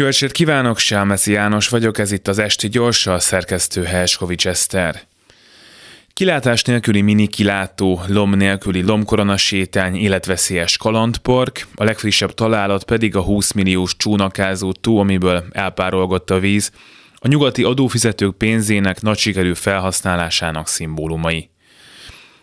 Jó estét kívánok, Sálmeszi János vagyok, ez itt az Esti Gyorsa, a szerkesztő Helskovics Eszter. Kilátás nélküli mini kilátó, lom nélküli lomkorona sétány, életveszélyes kalandpark, a legfrissebb találat pedig a 20 milliós csónakázó tó, amiből elpárolgott a víz, a nyugati adófizetők pénzének nagy sikerű felhasználásának szimbólumai.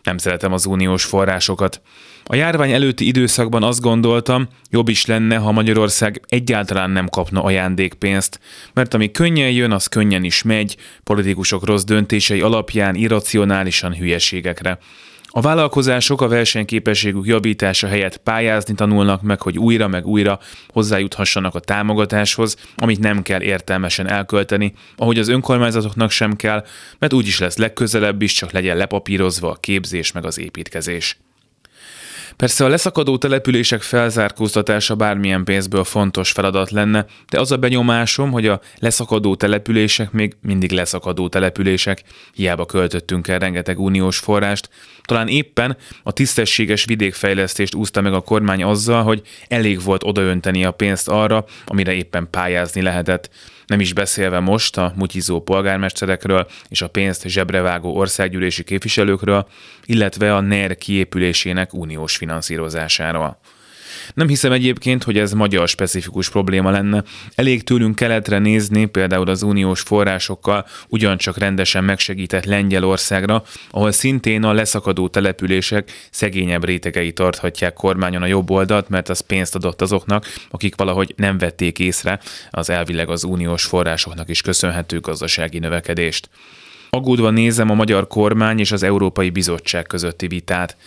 Nem szeretem az uniós forrásokat. A járvány előtti időszakban azt gondoltam, jobb is lenne, ha Magyarország egyáltalán nem kapna ajándékpénzt, mert ami könnyen jön, az könnyen is megy, politikusok rossz döntései alapján irracionálisan hülyeségekre. A vállalkozások a versenyképességük javítása helyett pályázni tanulnak meg, hogy újra meg újra hozzájuthassanak a támogatáshoz, amit nem kell értelmesen elkölteni, ahogy az önkormányzatoknak sem kell, mert úgyis lesz legközelebb is, csak legyen lepapírozva a képzés meg az építkezés. Persze a leszakadó települések felzárkóztatása bármilyen pénzből fontos feladat lenne, de az a benyomásom, hogy a leszakadó települések még mindig leszakadó települések, hiába költöttünk el rengeteg uniós forrást, talán éppen a tisztességes vidékfejlesztést úszta meg a kormány azzal, hogy elég volt odaönteni a pénzt arra, amire éppen pályázni lehetett. Nem is beszélve most a mutyizó polgármesterekről és a pénzt zsebrevágó országgyűlési képviselőkről, illetve a NER kiépülésének uniós finanszírozásáról. Nem hiszem egyébként, hogy ez magyar specifikus probléma lenne. Elég tőlünk keletre nézni, például az uniós forrásokkal ugyancsak rendesen megsegített Lengyelországra, ahol szintén a leszakadó települések szegényebb rétegei tarthatják kormányon a jobb oldalt, mert az pénzt adott azoknak, akik valahogy nem vették észre az elvileg az uniós forrásoknak is köszönhető gazdasági növekedést. Aggódva nézem a magyar kormány és az Európai Bizottság közötti vitát.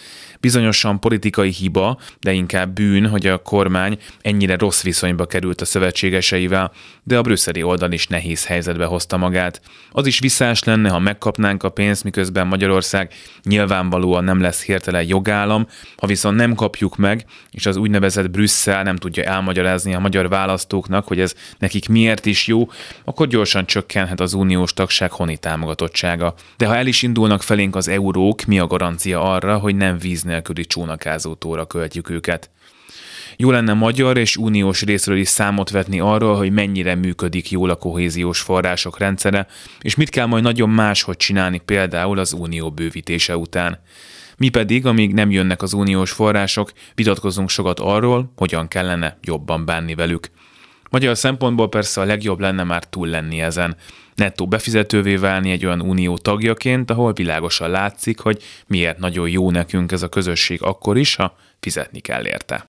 Bizonyosan politikai hiba, de inkább bűn, hogy a kormány ennyire rossz viszonyba került a szövetségeseivel, de a brüsszeli oldal is nehéz helyzetbe hozta magát. Az is visszás lenne, ha megkapnánk a pénzt, miközben Magyarország nyilvánvalóan nem lesz hirtelen jogállam, ha viszont nem kapjuk meg, és az úgynevezett Brüsszel nem tudja elmagyarázni a magyar választóknak, hogy ez nekik miért is jó, akkor gyorsan csökkenhet az uniós tagság honi támogatottsága. De ha el is indulnak felénk az eurók, mi a garancia arra, hogy nem víz nélküli csónakázótóra költjük őket. Jó lenne magyar és uniós részről is számot vetni arról, hogy mennyire működik jól a kohéziós források rendszere, és mit kell majd nagyon máshogy csinálni például az unió bővítése után. Mi pedig, amíg nem jönnek az uniós források, vitatkozunk sokat arról, hogyan kellene jobban bánni velük. Magyar szempontból persze a legjobb lenne már túl lenni ezen. Nettó befizetővé válni egy olyan unió tagjaként, ahol világosan látszik, hogy miért nagyon jó nekünk ez a közösség akkor is, ha fizetni kell érte.